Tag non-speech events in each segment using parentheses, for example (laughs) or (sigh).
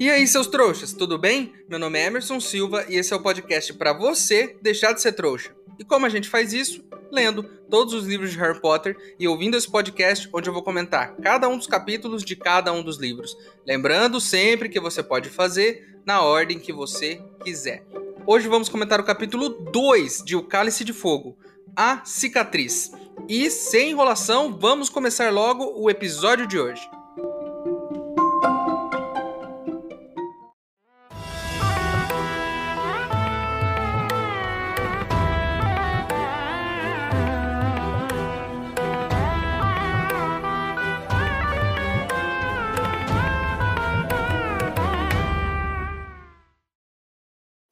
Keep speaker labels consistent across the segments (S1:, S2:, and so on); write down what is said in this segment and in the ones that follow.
S1: E aí, seus trouxas, tudo bem? Meu nome é Emerson Silva e esse é o podcast para você deixar de ser trouxa. E como a gente faz isso? Lendo todos os livros de Harry Potter e ouvindo esse podcast onde eu vou comentar cada um dos capítulos de cada um dos livros. Lembrando sempre que você pode fazer na ordem que você quiser. Hoje vamos comentar o capítulo 2 de O Cálice de Fogo, A Cicatriz. E sem enrolação, vamos começar logo o episódio de hoje.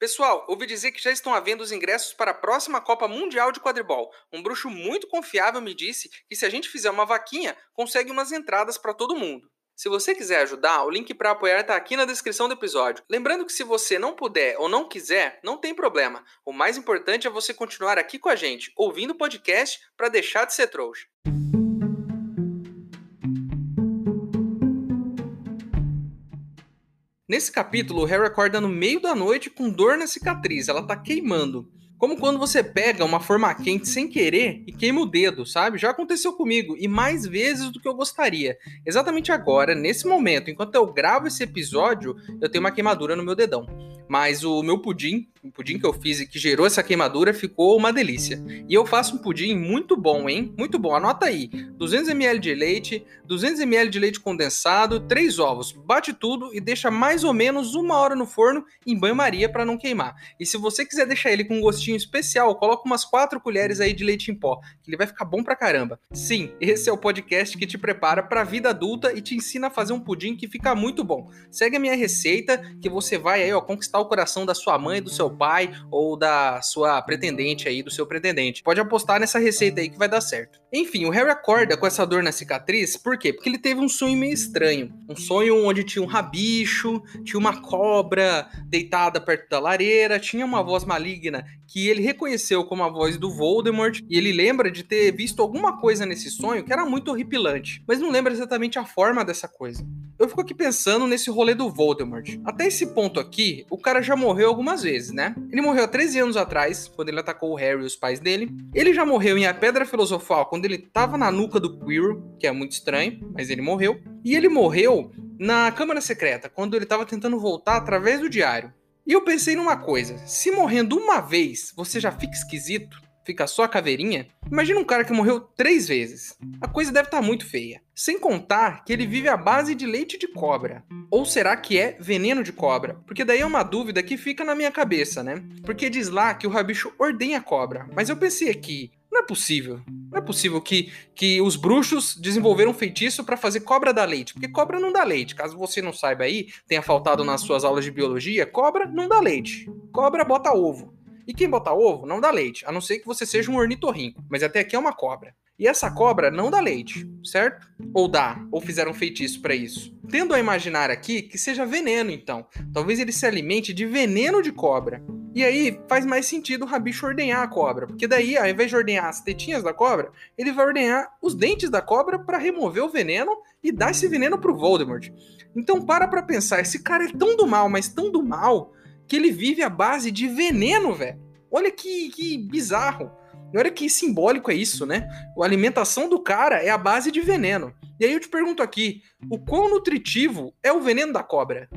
S1: Pessoal, ouvi dizer que já estão havendo os ingressos para a próxima Copa Mundial de Quadribol. Um bruxo muito confiável me disse que se a gente fizer uma vaquinha, consegue umas entradas para todo mundo. Se você quiser ajudar, o link para apoiar está aqui na descrição do episódio. Lembrando que se você não puder ou não quiser, não tem problema. O mais importante é você continuar aqui com a gente, ouvindo o podcast para deixar de ser trouxa. Nesse capítulo, o Harry acorda no meio da noite com dor na cicatriz, ela tá queimando. Como quando você pega uma forma quente sem querer e queima o dedo, sabe? Já aconteceu comigo e mais vezes do que eu gostaria. Exatamente agora, nesse momento, enquanto eu gravo esse episódio, eu tenho uma queimadura no meu dedão. Mas o meu pudim, o pudim que eu fiz e que gerou essa queimadura, ficou uma delícia. E eu faço um pudim muito bom, hein? Muito bom. Anota aí: 200 ml de leite, 200 ml de leite condensado, 3 ovos. Bate tudo e deixa mais ou menos uma hora no forno em banho-maria para não queimar. E se você quiser deixar ele com um gostinho especial, coloca umas 4 colheres aí de leite em pó, que ele vai ficar bom pra caramba. Sim, esse é o podcast que te prepara para a vida adulta e te ensina a fazer um pudim que fica muito bom. Segue a minha receita que você vai aí, ó, conquistar o coração da sua mãe, do seu pai ou da sua pretendente aí, do seu pretendente. Pode apostar nessa receita aí que vai dar certo. Enfim, o Harry acorda com essa dor na cicatriz, por quê? Porque ele teve um sonho meio estranho. Um sonho onde tinha um rabicho, tinha uma cobra deitada perto da lareira, tinha uma voz maligna que ele reconheceu como a voz do Voldemort e ele lembra de ter visto alguma coisa nesse sonho que era muito horripilante, mas não lembra exatamente a forma dessa coisa. Eu fico aqui pensando nesse rolê do Voldemort. Até esse ponto aqui, o cara já morreu algumas vezes, né? Ele morreu há 13 anos atrás, quando ele atacou o Harry e os pais dele. Ele já morreu em A Pedra Filosofal, quando ele tava na nuca do Quirrell, que é muito estranho, mas ele morreu. E ele morreu na Câmara Secreta, quando ele tava tentando voltar através do diário. E eu pensei numa coisa: se morrendo uma vez você já fica esquisito, fica só a caveirinha, imagina um cara que morreu três vezes. A coisa deve estar tá muito feia. Sem contar que ele vive à base de leite de cobra. Ou será que é veneno de cobra? Porque daí é uma dúvida que fica na minha cabeça, né? Porque diz lá que o rabicho ordenha cobra. Mas eu pensei aqui, não é possível. Não é possível que, que os bruxos desenvolveram um feitiço para fazer cobra dar leite. Porque cobra não dá leite. Caso você não saiba aí, tenha faltado nas suas aulas de biologia, cobra não dá leite. Cobra bota ovo. E quem bota ovo não dá leite, a não ser que você seja um ornitorrinco, mas até aqui é uma cobra. E essa cobra não dá leite, certo? Ou dá, ou fizeram feitiço para isso. Tendo a imaginar aqui que seja veneno, então. Talvez ele se alimente de veneno de cobra. E aí faz mais sentido o rabicho ordenhar a cobra, porque daí, ao invés de ordenhar as tetinhas da cobra, ele vai ordenhar os dentes da cobra para remover o veneno e dar esse veneno pro Voldemort. Então para pra pensar, esse cara é tão do mal, mas tão do mal, que ele vive à base de veneno, velho. Olha que, que bizarro. Olha que simbólico é isso, né? A alimentação do cara é a base de veneno. E aí eu te pergunto aqui, o quão nutritivo é o veneno da cobra?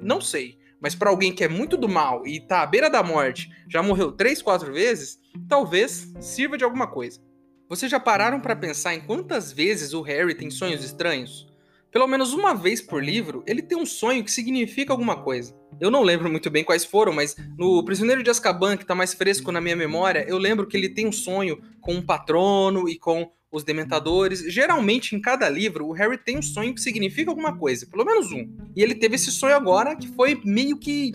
S1: Não sei. Mas para alguém que é muito do mal e tá à beira da morte, já morreu três, quatro vezes, talvez sirva de alguma coisa. Vocês já pararam para pensar em quantas vezes o Harry tem sonhos estranhos? Pelo menos uma vez por livro, ele tem um sonho que significa alguma coisa. Eu não lembro muito bem quais foram, mas no Prisioneiro de Azkaban, que tá mais fresco na minha memória, eu lembro que ele tem um sonho com um patrono e com os dementadores. Geralmente, em cada livro, o Harry tem um sonho que significa alguma coisa, pelo menos um. E ele teve esse sonho agora, que foi meio que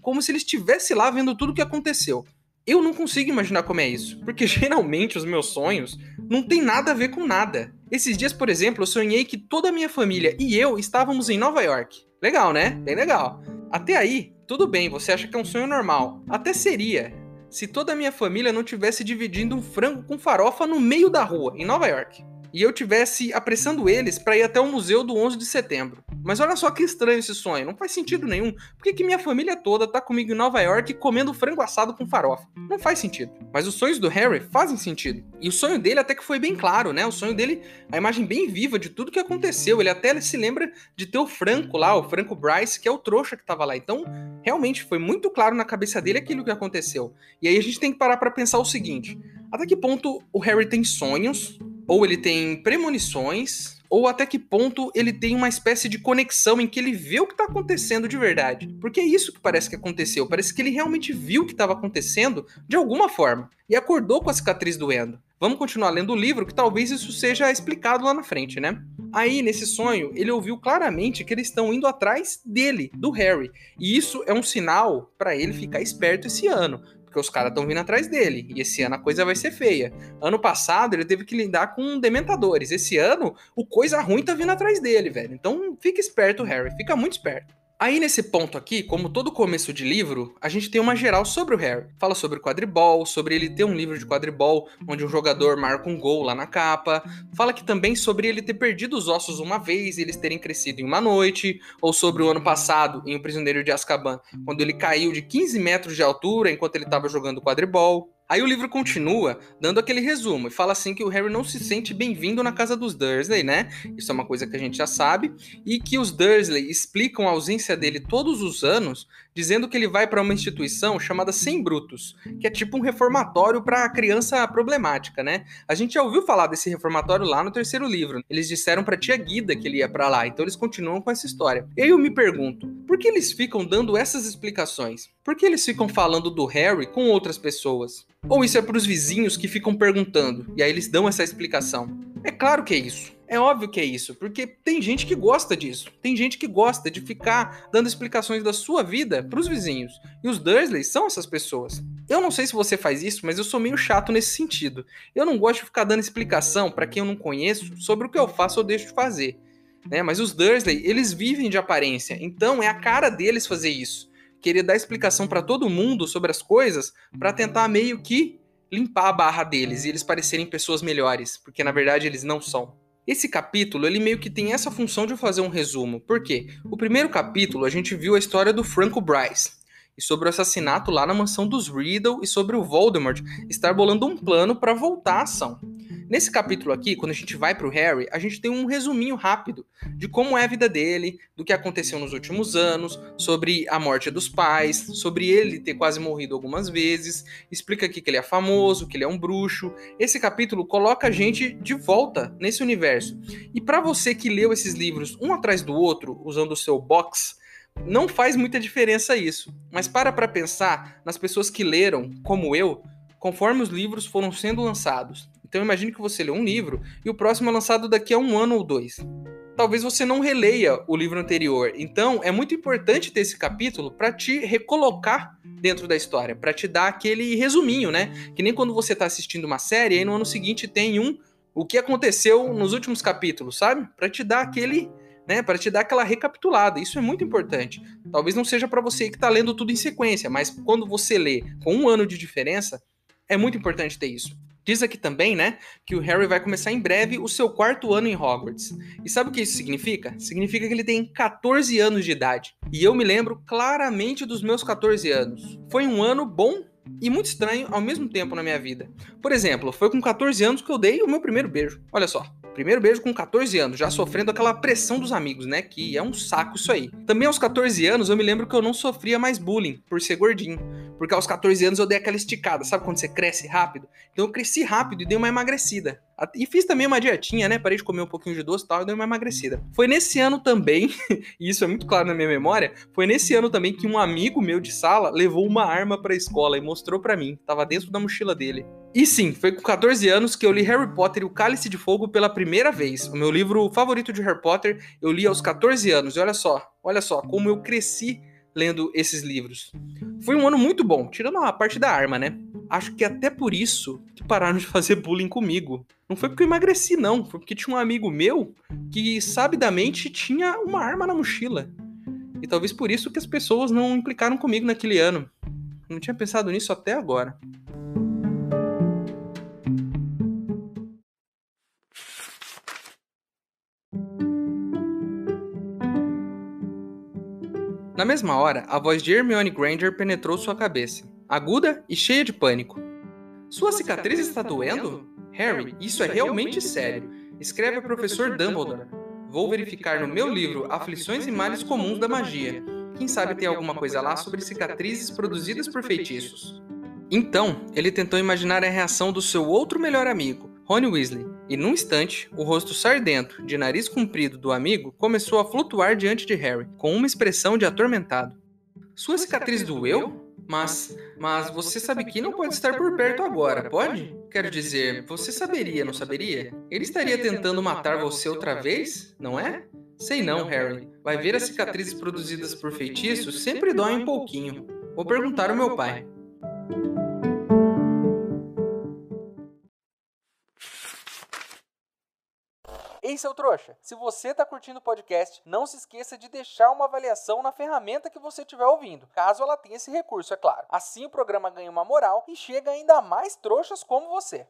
S1: como se ele estivesse lá vendo tudo o que aconteceu. Eu não consigo imaginar como é isso, porque (laughs) geralmente os meus sonhos não tem nada a ver com nada. Esses dias, por exemplo, eu sonhei que toda a minha família e eu estávamos em Nova York. Legal, né? Bem legal. Até aí, tudo bem, você acha que é um sonho normal. Até seria, se toda a minha família não tivesse dividindo um frango com farofa no meio da rua, em Nova York. E eu tivesse apressando eles para ir até o museu do 11 de setembro. Mas olha só que estranho esse sonho, não faz sentido nenhum. Por que, que minha família toda tá comigo em Nova York comendo frango assado com farofa? Não faz sentido. Mas os sonhos do Harry fazem sentido. E o sonho dele até que foi bem claro, né? O sonho dele, a imagem bem viva de tudo que aconteceu. Ele até se lembra de ter o Franco lá, o Franco Bryce, que é o trouxa que tava lá. Então, realmente foi muito claro na cabeça dele aquilo que aconteceu. E aí a gente tem que parar para pensar o seguinte: até que ponto o Harry tem sonhos, ou ele tem premonições, ou até que ponto ele tem uma espécie de conexão em que ele vê o que está acontecendo de verdade. Porque é isso que parece que aconteceu. Parece que ele realmente viu o que estava acontecendo de alguma forma e acordou com a cicatriz doendo. Vamos continuar lendo o livro, que talvez isso seja explicado lá na frente, né? Aí, nesse sonho, ele ouviu claramente que eles estão indo atrás dele, do Harry. E isso é um sinal para ele ficar esperto esse ano porque os caras estão vindo atrás dele. E esse ano a coisa vai ser feia. Ano passado ele teve que lidar com dementadores. Esse ano o coisa ruim tá vindo atrás dele, velho. Então fica esperto, Harry. Fica muito esperto. Aí nesse ponto aqui, como todo começo de livro, a gente tem uma geral sobre o Harry. Fala sobre o quadribol, sobre ele ter um livro de quadribol onde um jogador marca um gol lá na capa. Fala que também sobre ele ter perdido os ossos uma vez e eles terem crescido em uma noite, ou sobre o ano passado em O Prisioneiro de Azkaban, quando ele caiu de 15 metros de altura enquanto ele estava jogando quadribol. Aí o livro continua dando aquele resumo e fala assim que o Harry não se sente bem-vindo na casa dos Dursley, né? Isso é uma coisa que a gente já sabe, e que os Dursley explicam a ausência dele todos os anos, dizendo que ele vai para uma instituição chamada Sem Brutos, que é tipo um reformatório para criança problemática, né? A gente já ouviu falar desse reformatório lá no terceiro livro. Eles disseram para tia Guida que ele ia para lá, então eles continuam com essa história. E aí eu me pergunto, por que eles ficam dando essas explicações? Por que eles ficam falando do Harry com outras pessoas? Ou isso é para os vizinhos que ficam perguntando e aí eles dão essa explicação? É claro que é isso. É óbvio que é isso, porque tem gente que gosta disso. Tem gente que gosta de ficar dando explicações da sua vida para os vizinhos. E os Dursley são essas pessoas. Eu não sei se você faz isso, mas eu sou meio chato nesse sentido. Eu não gosto de ficar dando explicação para quem eu não conheço sobre o que eu faço ou deixo de fazer. Né? Mas os Dursley, eles vivem de aparência, então é a cara deles fazer isso querer dar explicação para todo mundo sobre as coisas para tentar meio que limpar a barra deles e eles parecerem pessoas melhores, porque na verdade eles não são. Esse capítulo, ele meio que tem essa função de fazer um resumo. Por quê? O primeiro capítulo, a gente viu a história do Franco Bryce e sobre o assassinato lá na mansão dos Riddle e sobre o Voldemort estar bolando um plano para voltar à ação. Nesse capítulo aqui, quando a gente vai pro Harry, a gente tem um resuminho rápido de como é a vida dele, do que aconteceu nos últimos anos, sobre a morte dos pais, sobre ele ter quase morrido algumas vezes, explica aqui que ele é famoso, que ele é um bruxo. Esse capítulo coloca a gente de volta nesse universo. E para você que leu esses livros um atrás do outro, usando o seu box, não faz muita diferença isso. Mas para para pensar nas pessoas que leram, como eu, conforme os livros foram sendo lançados. Então imagine que você lê um livro e o próximo é lançado daqui a um ano ou dois. Talvez você não releia o livro anterior. Então é muito importante ter esse capítulo para te recolocar dentro da história, para te dar aquele resuminho, né? Que nem quando você está assistindo uma série e no ano seguinte tem um o que aconteceu nos últimos capítulos, sabe? Para te dar aquele né, para te dar aquela recapitulada. Isso é muito importante. Talvez não seja para você que está lendo tudo em sequência, mas quando você lê com um ano de diferença, é muito importante ter isso. Diz aqui também, né, que o Harry vai começar em breve o seu quarto ano em Hogwarts. E sabe o que isso significa? Significa que ele tem 14 anos de idade. E eu me lembro claramente dos meus 14 anos. Foi um ano bom e muito estranho ao mesmo tempo na minha vida. Por exemplo, foi com 14 anos que eu dei o meu primeiro beijo. Olha só. Primeiro beijo com 14 anos, já sofrendo aquela pressão dos amigos, né? Que é um saco isso aí. Também aos 14 anos eu me lembro que eu não sofria mais bullying por ser gordinho. Porque aos 14 anos eu dei aquela esticada, sabe quando você cresce rápido? Então eu cresci rápido e dei uma emagrecida. E fiz também uma dietinha, né? Parei de comer um pouquinho de doce e tal, e dei uma emagrecida. Foi nesse ano também, (laughs) e isso é muito claro na minha memória, foi nesse ano também que um amigo meu de sala levou uma arma pra escola e mostrou para mim. Tava dentro da mochila dele. E sim, foi com 14 anos que eu li Harry Potter e o Cálice de Fogo pela primeira vez. O meu livro favorito de Harry Potter, eu li aos 14 anos. E olha só, olha só como eu cresci lendo esses livros. Foi um ano muito bom, tirando a parte da arma, né? Acho que até por isso que pararam de fazer bullying comigo. Não foi porque eu emagreci, não. Foi porque tinha um amigo meu que, sabidamente, tinha uma arma na mochila. E talvez por isso que as pessoas não implicaram comigo naquele ano. Não tinha pensado nisso até agora. Na mesma hora, a voz de Hermione Granger penetrou sua cabeça aguda e cheia de pânico. Sua cicatriz está doendo? Harry, isso é realmente sério. Escreve ao professor Dumbledore. Vou verificar no meu livro Aflições e Males Comuns da Magia. Quem sabe tem alguma coisa lá sobre cicatrizes produzidas por feitiços. Então, ele tentou imaginar a reação do seu outro melhor amigo, Rony Weasley, e num instante, o rosto sardento, de nariz comprido do amigo começou a flutuar diante de Harry, com uma expressão de atormentado. Sua cicatriz doeu? Mas, mas você sabe que não pode estar por perto agora, pode? Quero dizer, você saberia, não saberia? Ele estaria tentando matar você outra vez, não é? Sei não, Harry. Vai ver as cicatrizes produzidas por feitiços sempre doem um pouquinho. Vou perguntar ao meu pai. Ei, seu trouxa! Se você está curtindo o podcast, não se esqueça de deixar uma avaliação na ferramenta que você estiver ouvindo, caso ela tenha esse recurso, é claro. Assim o programa ganha uma moral e chega ainda mais trouxas como você.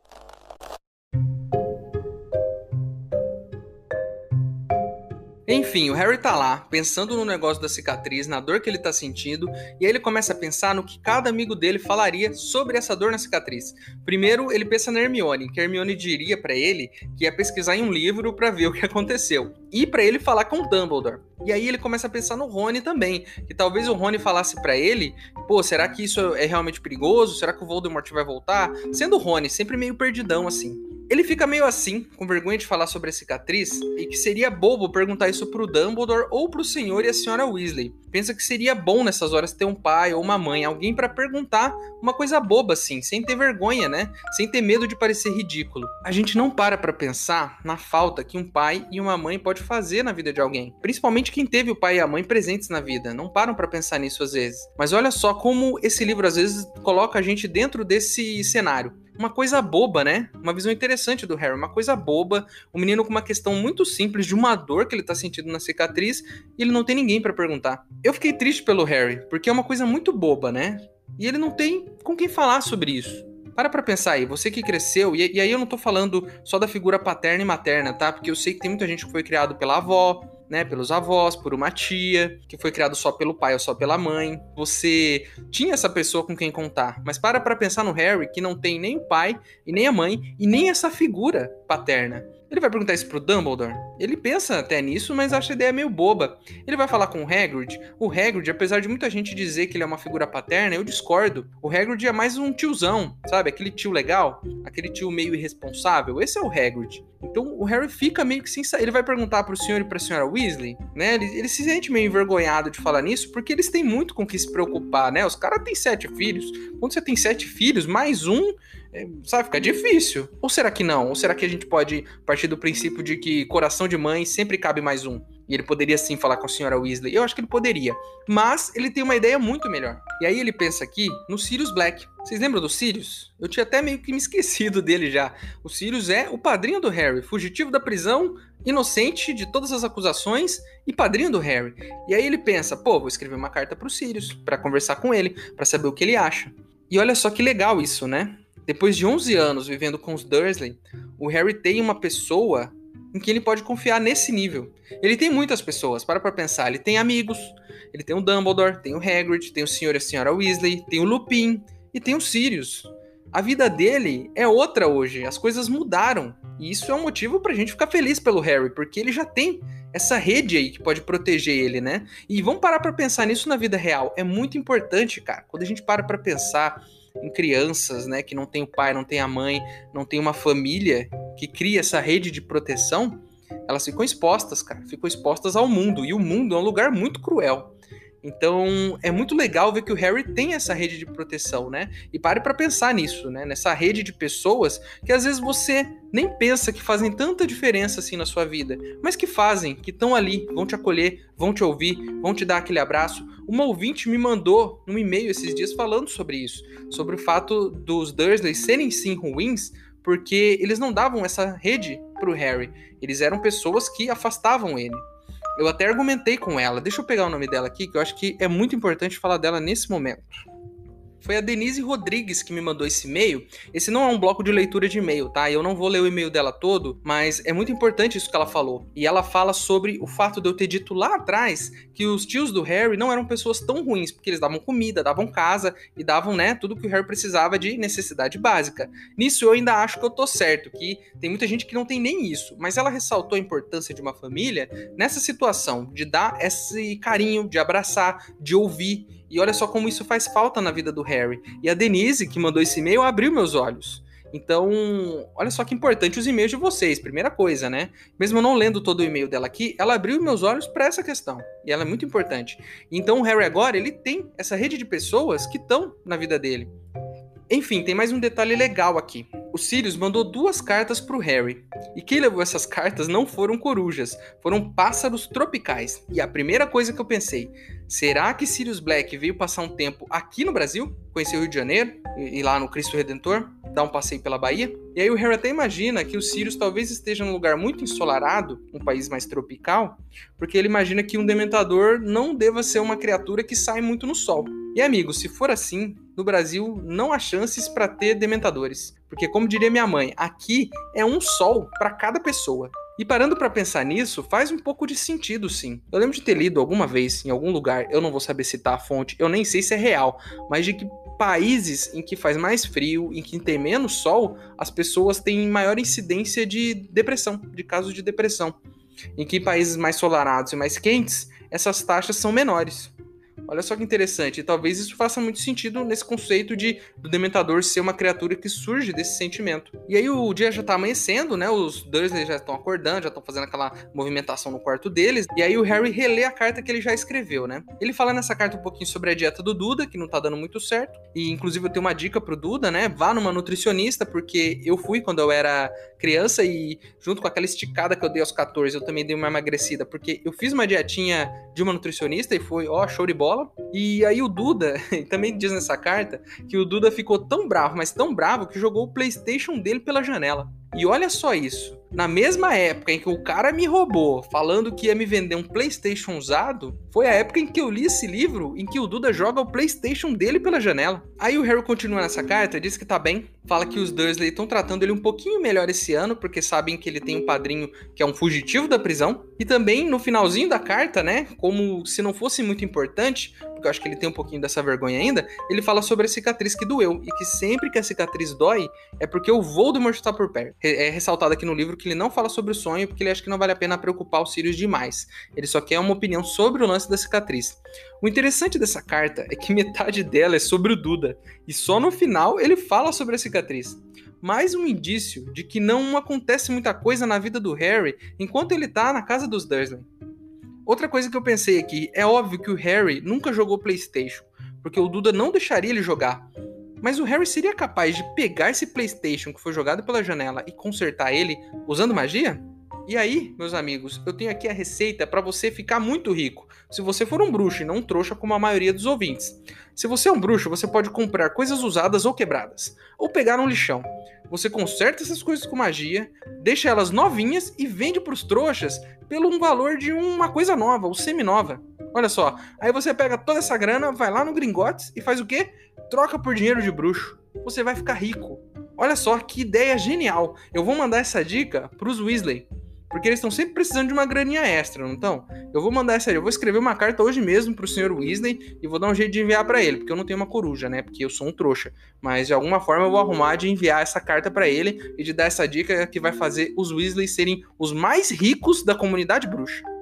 S1: Enfim, o Harry tá lá, pensando no negócio da cicatriz, na dor que ele tá sentindo, e aí ele começa a pensar no que cada amigo dele falaria sobre essa dor na cicatriz. Primeiro, ele pensa na Hermione, que a Hermione diria para ele que ia pesquisar em um livro para ver (laughs) o que aconteceu, e para ele falar com o Dumbledore. E aí ele começa a pensar no Rony também, que talvez o Rony falasse para ele, pô, será que isso é realmente perigoso? Será que o Voldemort vai voltar? Sendo o Rony sempre meio perdidão assim. Ele fica meio assim, com vergonha de falar sobre a cicatriz, e que seria bobo perguntar isso pro Dumbledore ou pro senhor e a senhora Weasley. Pensa que seria bom nessas horas ter um pai ou uma mãe, alguém para perguntar uma coisa boba assim, sem ter vergonha, né? Sem ter medo de parecer ridículo. A gente não para para pensar na falta que um pai e uma mãe pode fazer na vida de alguém, principalmente quem teve o pai e a mãe presentes na vida. Não param para pensar nisso às vezes. Mas olha só como esse livro às vezes coloca a gente dentro desse cenário uma coisa boba, né? Uma visão interessante do Harry, uma coisa boba, o um menino com uma questão muito simples de uma dor que ele tá sentindo na cicatriz e ele não tem ninguém para perguntar. Eu fiquei triste pelo Harry, porque é uma coisa muito boba, né? E ele não tem com quem falar sobre isso. Para pra pensar aí, você que cresceu, e, e aí eu não tô falando só da figura paterna e materna, tá? Porque eu sei que tem muita gente que foi criado pela avó, né, pelos avós, por uma tia, que foi criado só pelo pai ou só pela mãe. Você tinha essa pessoa com quem contar, mas para para pensar no Harry, que não tem nem o pai e nem a mãe e nem essa figura paterna. Ele vai perguntar isso pro Dumbledore? Ele pensa até nisso, mas acha a ideia meio boba. Ele vai falar com o Hagrid. O Hagrid, apesar de muita gente dizer que ele é uma figura paterna, eu discordo. O Hagrid é mais um tiozão, sabe? Aquele tio legal, aquele tio meio irresponsável. Esse é o Hagrid. Então o Harry fica meio que sem sair. Ele vai perguntar pro senhor e pra senhora Weasley, né? Ele, ele se sente meio envergonhado de falar nisso, porque eles têm muito com o que se preocupar, né? Os caras têm sete filhos. Quando você tem sete filhos, mais um sabe, fica difícil. Ou será que não? Ou será que a gente pode partir do princípio de que coração de mãe sempre cabe mais um? E ele poderia sim falar com a senhora Weasley. Eu acho que ele poderia. Mas ele tem uma ideia muito melhor. E aí ele pensa aqui no Sirius Black. Vocês lembram do Sirius? Eu tinha até meio que me esquecido (laughs) dele já. O Sirius é o padrinho do Harry, fugitivo da prisão, inocente de todas as acusações e padrinho do Harry. E aí ele pensa, pô, vou escrever uma carta pro Sirius para conversar com ele, para saber o que ele acha. E olha só que legal isso, né? Depois de 11 anos vivendo com os Dursley, o Harry tem uma pessoa em que ele pode confiar nesse nível. Ele tem muitas pessoas, para pra pensar. Ele tem amigos, ele tem o Dumbledore, tem o Hagrid, tem o Senhor e a Senhora Weasley, tem o Lupin e tem o Sirius. A vida dele é outra hoje, as coisas mudaram. E isso é um motivo pra gente ficar feliz pelo Harry, porque ele já tem essa rede aí que pode proteger ele, né? E vamos parar para pensar nisso na vida real. É muito importante, cara. Quando a gente para para pensar em crianças, né, que não tem o pai, não tem a mãe, não tem uma família que cria essa rede de proteção, elas ficam expostas, cara, ficam expostas ao mundo, e o mundo é um lugar muito cruel. Então é muito legal ver que o Harry tem essa rede de proteção, né? E pare para pensar nisso, né? Nessa rede de pessoas que às vezes você nem pensa que fazem tanta diferença assim na sua vida, mas que fazem, que estão ali, vão te acolher, vão te ouvir, vão te dar aquele abraço. Uma ouvinte me mandou um e-mail esses dias falando sobre isso, sobre o fato dos Dursley serem sim ruins, porque eles não davam essa rede pro Harry. Eles eram pessoas que afastavam ele. Eu até argumentei com ela. Deixa eu pegar o nome dela aqui, que eu acho que é muito importante falar dela nesse momento. Foi a Denise Rodrigues que me mandou esse e-mail. Esse não é um bloco de leitura de e-mail, tá? Eu não vou ler o e-mail dela todo, mas é muito importante isso que ela falou. E ela fala sobre o fato de eu ter dito lá atrás que os tios do Harry não eram pessoas tão ruins, porque eles davam comida, davam casa e davam, né, tudo que o Harry precisava de necessidade básica. Nisso eu ainda acho que eu tô certo, que tem muita gente que não tem nem isso, mas ela ressaltou a importância de uma família nessa situação de dar esse carinho, de abraçar, de ouvir e olha só como isso faz falta na vida do Harry. E a Denise, que mandou esse e-mail, abriu meus olhos. Então, olha só que importante os e-mails de vocês, primeira coisa, né? Mesmo não lendo todo o e-mail dela aqui, ela abriu meus olhos para essa questão. E ela é muito importante. Então, o Harry agora, ele tem essa rede de pessoas que estão na vida dele. Enfim, tem mais um detalhe legal aqui. O Sirius mandou duas cartas para o Harry. E quem levou essas cartas não foram corujas, foram pássaros tropicais. E a primeira coisa que eu pensei, será que Sirius Black veio passar um tempo aqui no Brasil? Conhecer o Rio de Janeiro? E lá no Cristo Redentor? Dar um passeio pela Bahia? E aí o Harry até imagina que o Sirius talvez esteja num lugar muito ensolarado, um país mais tropical, porque ele imagina que um dementador não deva ser uma criatura que sai muito no sol. E amigo, se for assim, no Brasil não há chances para ter dementadores, porque como diria minha mãe, aqui é um sol para cada pessoa. E parando para pensar nisso, faz um pouco de sentido, sim. Eu lembro de ter lido alguma vez em algum lugar, eu não vou saber citar a fonte, eu nem sei se é real, mas de que países em que faz mais frio, em que tem menos sol, as pessoas têm maior incidência de depressão, de casos de depressão. Em que países mais solarados e mais quentes, essas taxas são menores. Olha só que interessante. E talvez isso faça muito sentido nesse conceito de do Dementador ser uma criatura que surge desse sentimento. E aí o dia já tá amanhecendo, né? Os Dursley já estão acordando, já estão fazendo aquela movimentação no quarto deles. E aí o Harry relê a carta que ele já escreveu, né? Ele fala nessa carta um pouquinho sobre a dieta do Duda, que não tá dando muito certo. E inclusive eu tenho uma dica pro Duda, né? Vá numa nutricionista, porque eu fui quando eu era criança e junto com aquela esticada que eu dei aos 14, eu também dei uma emagrecida, porque eu fiz uma dietinha de uma nutricionista e foi, ó, show de bola bola. E aí o Duda, (laughs) também diz nessa carta, que o Duda ficou tão bravo, mas tão bravo, que jogou o PlayStation dele pela janela. E olha só isso. Na mesma época em que o cara me roubou, falando que ia me vender um PlayStation usado, foi a época em que eu li esse livro em que o Duda joga o PlayStation dele pela janela. Aí o Harry continua nessa carta, diz que tá bem, fala que os Dursley estão tratando ele um pouquinho melhor esse ano, porque sabem que ele tem um padrinho que é um fugitivo da prisão. E também no finalzinho da carta, né, como se não fosse muito importante, porque eu acho que ele tem um pouquinho dessa vergonha ainda, ele fala sobre a cicatriz que doeu e que sempre que a cicatriz dói é porque o Voldemort está por perto. É ressaltado aqui no livro que ele não fala sobre o sonho porque ele acha que não vale a pena preocupar o Sirius demais. Ele só quer uma opinião sobre o lance da cicatriz. O interessante dessa carta é que (laughs) metade dela é sobre o Duda e só no final ele fala sobre a cicatriz mais um indício de que não acontece muita coisa na vida do Harry enquanto ele tá na casa dos Dursley. Outra coisa que eu pensei aqui, é óbvio que o Harry nunca jogou PlayStation, porque o Duda não deixaria ele jogar. Mas o Harry seria capaz de pegar esse PlayStation que foi jogado pela janela e consertar ele usando magia? E aí, meus amigos, eu tenho aqui a receita para você ficar muito rico. Se você for um bruxo e não um trouxa como a maioria dos ouvintes. Se você é um bruxo, você pode comprar coisas usadas ou quebradas, ou pegar um lixão. Você conserta essas coisas com magia, deixa elas novinhas e vende para os trouxas pelo um valor de uma coisa nova, ou semi-nova. Olha só, aí você pega toda essa grana, vai lá no Gringotes e faz o quê? Troca por dinheiro de bruxo. Você vai ficar rico. Olha só que ideia genial. Eu vou mandar essa dica para os Weasley. Porque eles estão sempre precisando de uma graninha extra, não estão? Eu vou mandar essa aí. Eu vou escrever uma carta hoje mesmo pro Sr. Weasley e vou dar um jeito de enviar para ele, porque eu não tenho uma coruja, né? Porque eu sou um trouxa. Mas de alguma forma eu vou arrumar de enviar essa carta para ele e de dar essa dica que vai fazer os Weasley serem os mais ricos da comunidade bruxa.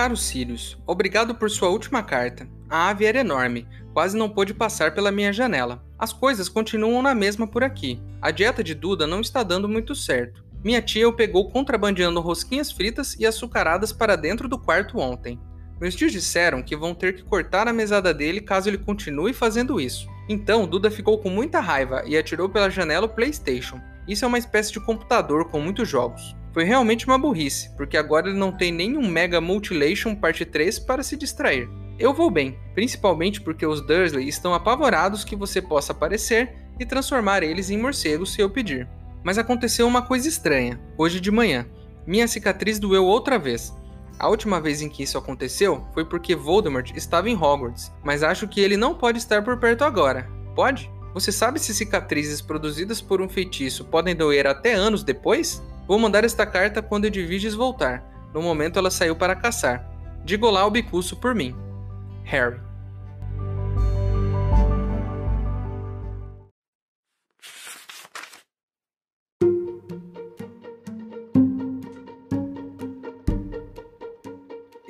S1: Caro Sirius, obrigado por sua última carta. A ave era enorme, quase não pôde passar pela minha janela. As coisas continuam na mesma por aqui. A dieta de Duda não está dando muito certo. Minha tia o pegou contrabandeando rosquinhas fritas e açucaradas para dentro do quarto ontem. Meus tios disseram que vão ter que cortar a mesada dele caso ele continue fazendo isso. Então, Duda ficou com muita raiva e atirou pela janela o PlayStation. Isso é uma espécie de computador com muitos jogos. Foi realmente uma burrice, porque agora ele não tem nenhum Mega Multilation Parte 3 para se distrair. Eu vou bem, principalmente porque os Dursley estão apavorados que você possa aparecer e transformar eles em morcegos se eu pedir. Mas aconteceu uma coisa estranha, hoje de manhã. Minha cicatriz doeu outra vez. A última vez em que isso aconteceu foi porque Voldemort estava em Hogwarts, mas acho que ele não pode estar por perto agora. Pode? Você sabe se cicatrizes produzidas por um feitiço podem doer até anos depois? Vou mandar esta carta quando Edviges voltar. No momento ela saiu para caçar. Diga olá ao bicuço por mim. Harry.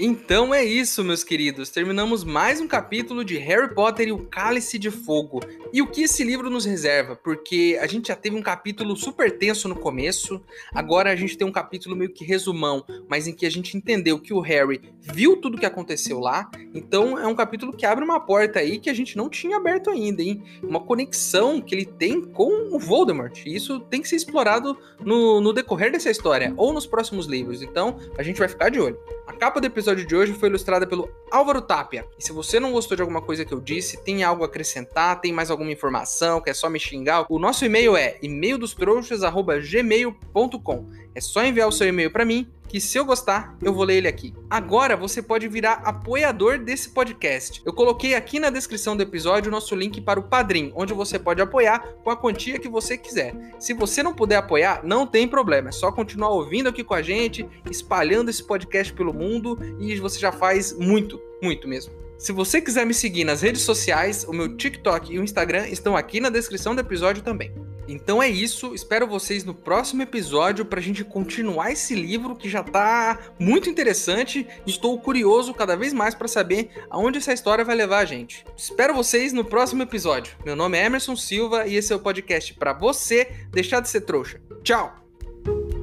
S1: Então é isso, meus queridos. Terminamos mais um capítulo de Harry Potter e o Cálice de Fogo. E o que esse livro nos reserva? Porque a gente já teve um capítulo super tenso no começo, agora a gente tem um capítulo meio que resumão, mas em que a gente entendeu que o Harry viu tudo o que aconteceu lá. Então é um capítulo que abre uma porta aí que a gente não tinha aberto ainda, hein? Uma conexão que ele tem com o Voldemort. E isso tem que ser explorado no, no decorrer dessa história ou nos próximos livros. Então a gente vai ficar de olho. A capa do episódio de hoje foi ilustrada pelo Álvaro Tapia. E se você não gostou de alguma coisa que eu disse, tem algo a acrescentar, tem mais alguma informação, quer só me xingar, o nosso e-mail é e-maildostrouxas@gmail.com. É só enviar o seu e-mail para mim que se eu gostar, eu vou ler ele aqui. Agora você pode virar apoiador desse podcast. Eu coloquei aqui na descrição do episódio o nosso link para o Padrim, onde você pode apoiar com a quantia que você quiser. Se você não puder apoiar, não tem problema, é só continuar ouvindo aqui com a gente, espalhando esse podcast pelo mundo e você já faz muito, muito mesmo. Se você quiser me seguir nas redes sociais, o meu TikTok e o Instagram estão aqui na descrição do episódio também. Então é isso, espero vocês no próximo episódio para a gente continuar esse livro que já está muito interessante. Estou curioso cada vez mais para saber aonde essa história vai levar a gente. Espero vocês no próximo episódio. Meu nome é Emerson Silva e esse é o podcast para você deixar de ser trouxa. Tchau!